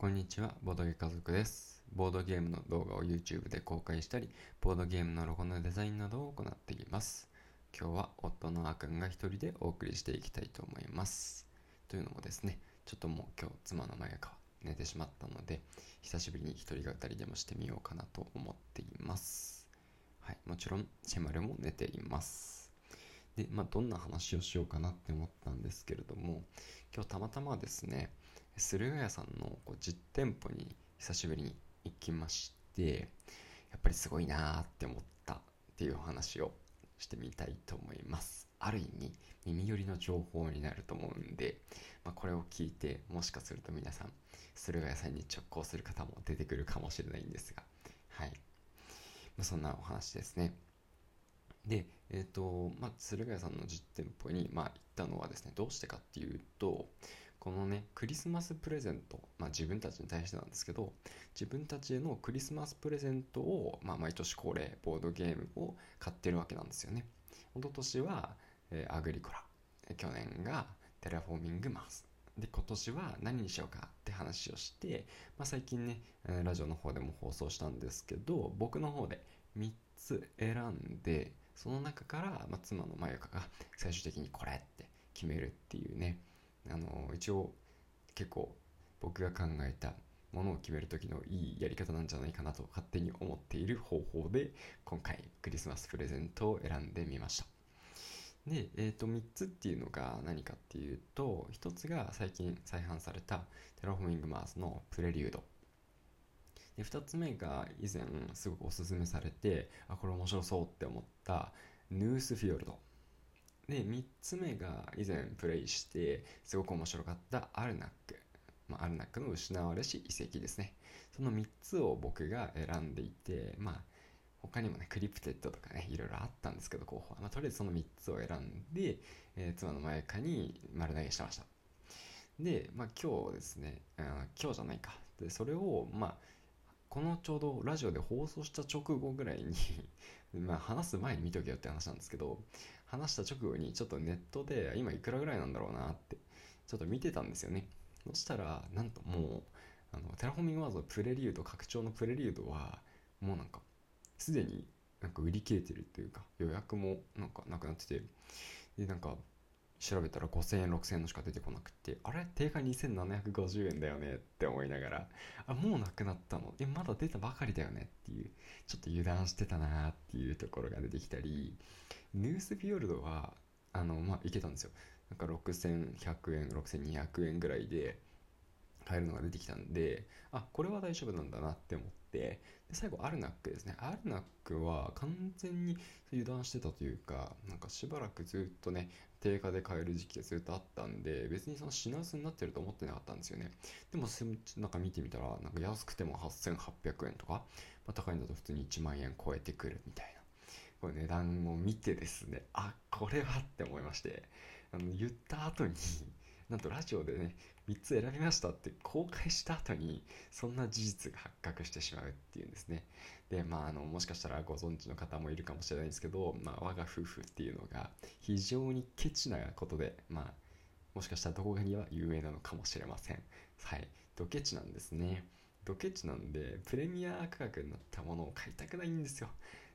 こんにちは、ボードゲ家族です。ボードゲームの動画を YouTube で公開したり、ボードゲームのロゴのデザインなどを行っています。今日は夫のあくんが一人でお送りしていきたいと思います。というのもですね、ちょっともう今日妻の前が寝てしまったので、久しぶりに一人語りでもしてみようかなと思っています。はい、もちろんシェマルも寝ています。で、まあ、どんな話をしようかなって思ったんですけれども、今日たまたまですね、駿河屋さんのこう実店舗に久しぶりに行きましてやっぱりすごいなーって思ったっていうお話をしてみたいと思います。ある意味耳寄りの情報になると思うんで、まあ、これを聞いてもしかすると皆さん駿河屋さんに直行する方も出てくるかもしれないんですがはい、まあ、そんなお話ですね。で、えっ、と、まあ、駿河屋さんの実店舗に、まあ、行ったのはですね、どうしてかっていうと、このね、クリスマスプレゼント、まあ、自分たちに対してなんですけど、自分たちへのクリスマスプレゼントを、まあ、毎年恒例、ボードゲームを買ってるわけなんですよね。一昨年は、えーアグリコラ、去年がテラフォーミングマーズ、で、今年は何にしようかって話をして、まあ、最近ね、ラジオの方でも放送したんですけど、僕の方で3つ選んで、その中から、まあ、妻のまゆかが最終的にこれって決めるっていうね、あの一応結構僕が考えたものを決める時のいいやり方なんじゃないかなと勝手に思っている方法で今回クリスマスプレゼントを選んでみました。で、えー、と3つっていうのが何かっていうと1つが最近再販されたテラフォーミングマーズのプレリュード。で2つ目が以前すごくおすすめされてあこれ面白そうって思ったヌースフィヨルド。で3つ目が以前プレイしてすごく面白かったアルナック、まあ、アルナックの失われし遺跡ですね。その3つを僕が選んでいてまあ他にもねクリプテッドとかねいろいろあったんですけど候補は、まあ、とりあえずその3つを選んで、えー妻の前かに丸投げしてました。で、まあ、今日ですね、うん今日じゃないか。でそれをまあこのちょうどラジオで放送した直後ぐらいに まあ話す前に見とけよって話なんですけど話した直後にちょっとネットで今いくらぐらいなんだろうなってちょっと見てたんですよね。そしたらなんともうあのテラフォーミングマーズのプレリュード拡張のプレリュードはもうなんかすでになんか売り切れてるっていうか予約もなんかなくなってて。でなんか調べたら5000円6000円のしか出てこなくてあれ？定価2750円だよね？って思いながらあもうなくなったの？えまだ出たばかりだよね？っていうちょっと油断してたなっていうところが出てきたりヌースフィヨルドはあのまあいけたんですよ。なんか6100円6200円ぐらいで買えるのが出てきたんであこれは大丈夫なんだなって思ってで最後アルナックですね。アルナックは完全に油断してたというかなんかしばらくずっとね定価で買える時期がずっとあったんで別にその品薄になってると思ってなかったんですよね。でもなんか見てみたらなんか安くても8800円とか、まあ、高いんだと普通に1万円超えてくるみたいな。これ値段を見てですねあこれはって思いましてあの言った後になんとラジオでね3つ選びましたって公開した後にそんな事実が発覚してしまうっていうんですね。でまああのもしかしたらご存知の方もいるかもしれないんですけど、まあ、我が夫婦っていうのが非常にケチなことでまあもしかしたら動画には有名なのかもしれません。はい。ドケチなんですね。ドケチなんでプレミア価格になったものを買いたくないんですよ。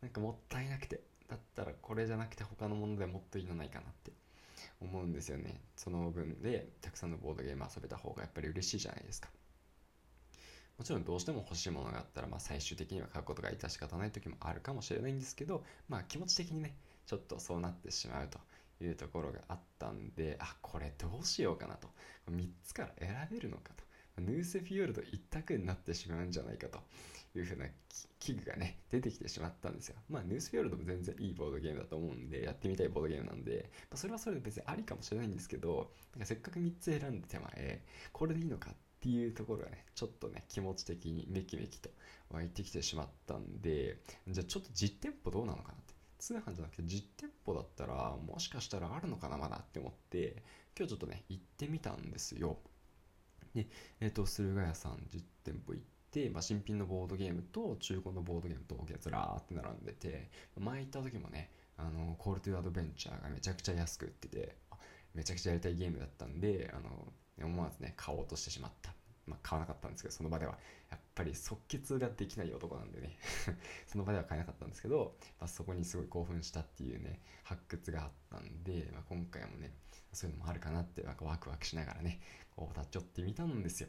なんかもったいなくて。だったらこれじゃなくて他のものでもっといいのないかなって。思うんですよね。その分でたくさんのボードゲーム遊べた方がやっぱり嬉しいじゃないですか。もちろんどうしても欲しいものがあったら、まあ、最終的には買うことが致し方ない時もあるかもしれないんですけど、まあ、気持ち的にねちょっとそうなってしまうというところがあったんであこれどうしようかなと。3つから選べるのかと。ヌースフィヨルド一択になってしまうんじゃないかと。いうふうな器具がね出てきてしまったんですよ。まあヌースフィヨルドも全然いいボードゲームだと思うんでやってみたいボードゲームなんで、まあ、それはそれで別にありかもしれないんですけどなんかせっかく3つ選んで手前これでいいのかっていうところがねちょっとね気持ち的にメキメキと湧いてきてしまったんでじゃあちょっと実店舗どうなのかなって。通販じゃなくて実店舗だったらもしかしたらあるのかなまだって思って今日ちょっとね行ってみたんですよ。でえっ、と駿河屋さん実店舗行って、まあ、新品のボードゲームと中古のボードゲームとずらーって並んでて前行った時もねあのコールトゥアドベンチャーがめちゃくちゃ安く売っててめちゃくちゃやりたいゲームだったんであの思わずね買おうとしてしまった。まあ、買わなかったんですけどその場では。やっぱり即決ができない男なんでね。その場では買えなかったんですけど、まあ、そこにすごい興奮したっていうね発掘があったんで、まあ、今回もねそういうのもあるかなってなんかワクワクしながらねこう立ち寄ってみたんですよ。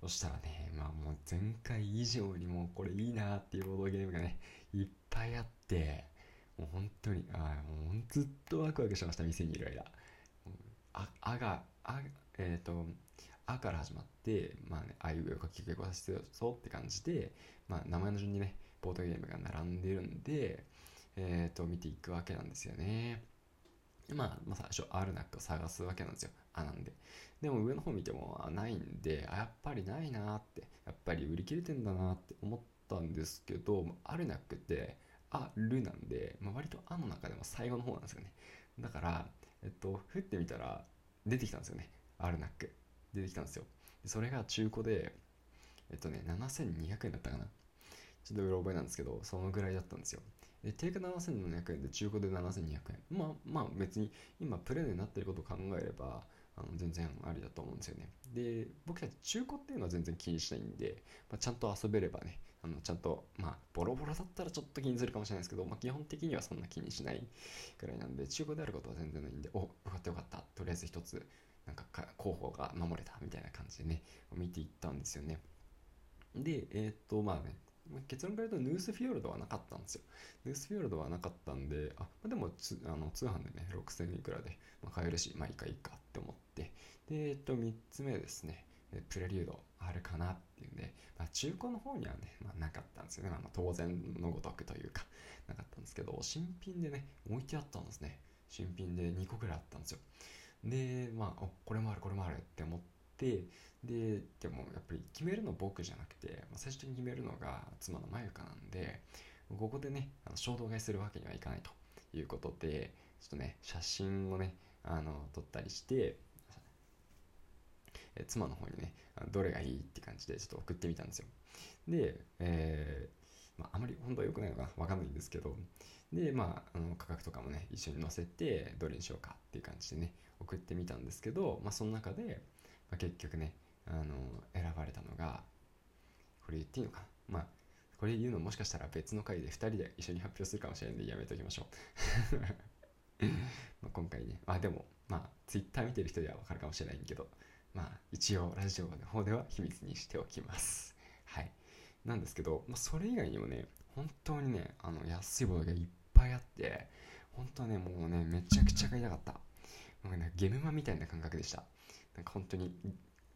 そしたらねまあもう前回以上にもうこれいいなっていうボードゲームがねいっぱいあってもう本当にあもうずっとワクワクしました店にいる間。ああがあえっ、ー、とあから始まってまあねあいうえおかきくけこさせてそうって感じでまあ名前の順にねボードゲームが並んでるんでえっ、ー、と見ていくわけなんですよね。まあ、まあ、最初アルナックを探すわけなんですよ。あなんで。でも上の方見てもないんであやっぱりないなってやっぱり売り切れてんだなって思ったんですけどアルナックってあるなんで、まあ、割とあの中でも最後の方なんですよね。だからえっと振ってみたら出てきたんですよね。アルナック出てきたんですよ。それが中古でえっとね7200円だったかな。ちょっとうろ覚えなんですけどそのぐらいだったんですよ。で定価7700円で中古で7200円。まあまあ別に今プレゼになってることを考えればあの全然ありだと思うんですよね。で僕たち中古っていうのは全然気にしないんで、まあ、ちゃんと遊べればねあのちゃんとまあボロボロだったらちょっと気にするかもしれないですけど、まあ、基本的にはそんな気にしないくらいなんで中古であることは全然ないんでおよかったよかった。とりあえず一つなんか候補が守れたみたいな感じでね見ていったんですよね。でえっ、とまあね結論から言うとヌースフィヨルドはなかったんですよ。ヌースフィヨルドはなかったんで、あ、まあ、でもつあの通販でね、6000いくらで、まあ、買えるし、まあいいかいいかって思って、で、えっと、3つ目ですね、プレリュードあるかなっていうんで、まあ、中古の方にはね、まあ、なかったんですよね。まあ、当然のごとくというか、なかったんですけど、新品でね、置いてあったんですね。新品で2個ぐらいあったんですよ。で、まあ、これもある、これもあるって思って、で、でもやっぱり決めるの僕じゃなくて、ま、最終的に決めるのが妻のまゆかなんで、ここでね、あの衝動買いするわけにはいかないということで、ちょっとね、写真をね、あの撮ったりして、え妻の方にね、どれがいいって感じでちょっと送ってみたんですよ。で、えー、まあ、あまり本当は良くないのかなわかんないんですけど、で、まあ、あの価格とかもね、一緒に載せて、どれにしようかっていう感じでね、送ってみたんですけど、まあ、その中で、まあ、結局ね、あの、選ばれたのが、これ言っていいのかな？まあ、これ言うのもしかしたら別の回で2人で一緒に発表するかもしれないんでやめておきましょう ま今回ね、まあでも、まあ、Twitter 見てる人ではわかるかもしれないけど、まあ、一応ラジオの方では秘密にしておきます。はい。なんですけど、まあ、それ以外にもね、本当にね、あの安いボードがいっぱいあって、本当ね、もうね、めちゃくちゃ買いたかった。なんかね、ゲムマみたいな感覚でした。なんか本当に、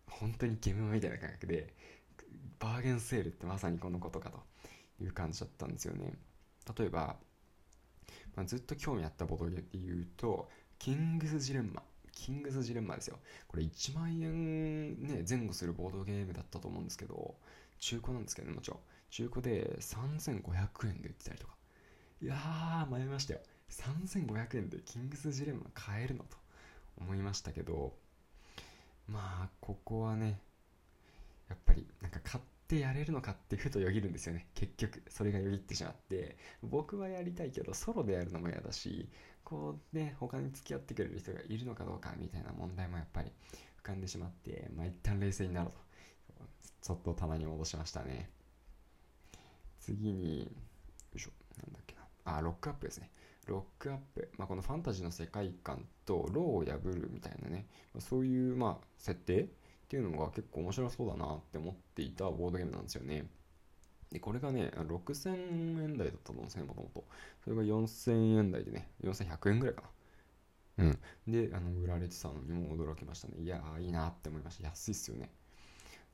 本当にゲームみたいな感覚で、バーゲンセールってまさにこのことかという感じだったんですよね。例えば、まあ、ずっと興味あったボードゲーで言うと、キングスジレンマ。キングスジレンマですよ。これ1万円ね、前後するボードゲームだったと思うんですけど、中古なんですけどね、もちろん。中古で3500円で売ってたりとか。いやー、迷いましたよ。3500円でキングスジレンマ買えるのと思いましたけど、まあ、ここはね、やっぱり、なんか買ってやれるのかってふとよぎるんですよね。結局、それがよぎってしまって、僕はやりたいけど、ソロでやるのも嫌だし、こうね他に付き合ってくれる人がいるのかどうかみたいな問題もやっぱり浮かんでしまってまあ一旦冷静になろうと。ちょっと棚に戻しましたね。次によいしょなんだっけな。あロックアップですね。ロックアップ、まあ、このファンタジーの世界観とローを破るみたいなねそういうまあ設定っていうのが結構面白そうだなって思っていたボードゲームなんですよねで、これがね、6000円台だったと思うんですね、もともと。それが4000円台でね、4100円ぐらいかな。うん。で、あの、売られてたのにも驚きましたね。いやー、いいなって思いました。安いっすよね。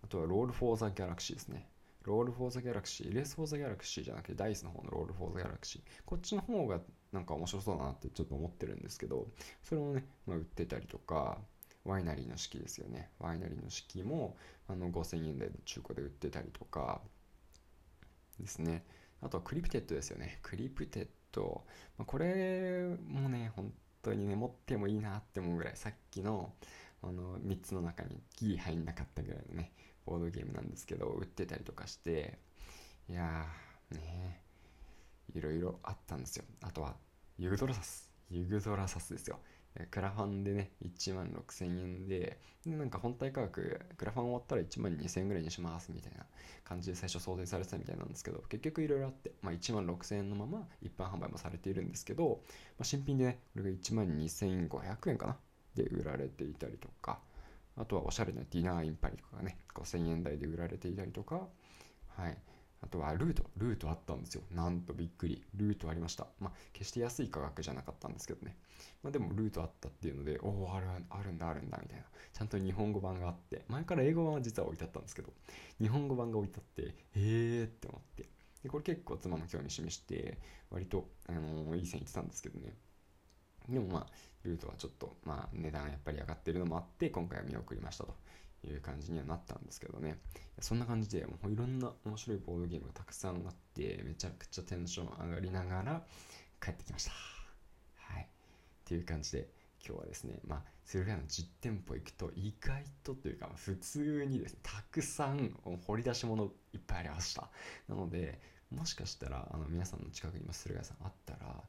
あとは、ロール・フォー・ザ・ギャラクシーですね。ロール・フォー・ザ・ギャラクシー、レース・フォー・ザ・ギャラクシーじゃなくて、ダイスの方のロール・フォー・ザ・ギャラクシー。こっちの方がなんか面白そうだなってちょっと思ってるんですけど、それをね、まあ、売ってたりとか、ワイナリーの四季ですよね。ワイナリーの四季もあの5000円台で中古で売ってたりとか、ですね。あとはクリプティッドですよね。クリプティッド。まあ、これもね、本当にね、持ってもいいなって思うぐらい、さっきのあの3つの中にギリ入んなかったぐらいのね、ボードゲームなんですけど、売ってたりとかして、いやー、ねいろいろあったんですよ。あとは、ユグドラサス。ユグドラサスですよ。クラファンでね、1万6000円で、でなんか本体価格、クラファン終わったら1万2000円ぐらいにしますみたいな感じで最初想定されてたみたいなんですけど、結局いろいろあって、まあ、1万6000円のまま一般販売もされているんですけど、まあ、新品でね、これが1万2500円かなで売られていたりとか、あとはおしゃれなディナーインパリとかがね、5000円台で売られていたりとか、はい。あとはルート、ルートあったんですよ。なんとびっくり。ルートありました。まあ、決して安い価格じゃなかったんですけどね。まあ、でもルートあったっていうので、おお、あるあるんだ、あるんだ、みたいな。ちゃんと日本語版があって、前から英語版は実は置いてあったんですけど、日本語版が置いてあって、へえーって思って。で、これ結構妻も興味示して、割と、あのー、いい線いってたんですけどね。でもまあ、ルートはちょっと、まあ、値段やっぱり上がってるのもあって、今回は見送りましたと。いう感じにはなったんですけどね。そんな感じでもういろんな面白いボードゲームがたくさんあってめちゃくちゃテンション上がりながら帰ってきました。はい。っていう感じで今日はですねまあそれらの実店舗行くと意外とというか普通にですねたくさん掘り出し物いっぱいありました。なのでもしかしたらあの皆さんの近くにも駿河屋さんあったら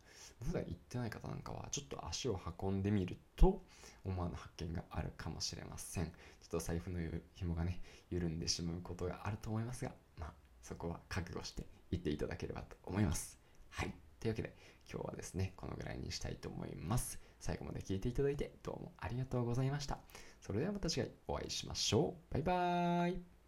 普段行ってない方なんかはちょっと足を運んでみると思わぬ発見があるかもしれません。ちょっと財布の紐がね緩んでしまうことがあると思いますがまあそこは覚悟して行っていただければと思います。はい。というわけで今日はですねこのぐらいにしたいと思います。最後まで聞いていただいてどうもありがとうございました。それではまた次回お会いしましょう。バイバーイ。